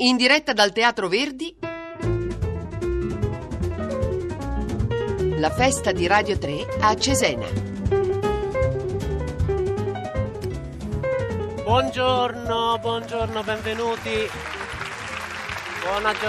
In diretta dal Teatro Verdi, la festa di Radio 3 a Cesena. Buongiorno, buongiorno, benvenuti. Buona giornata.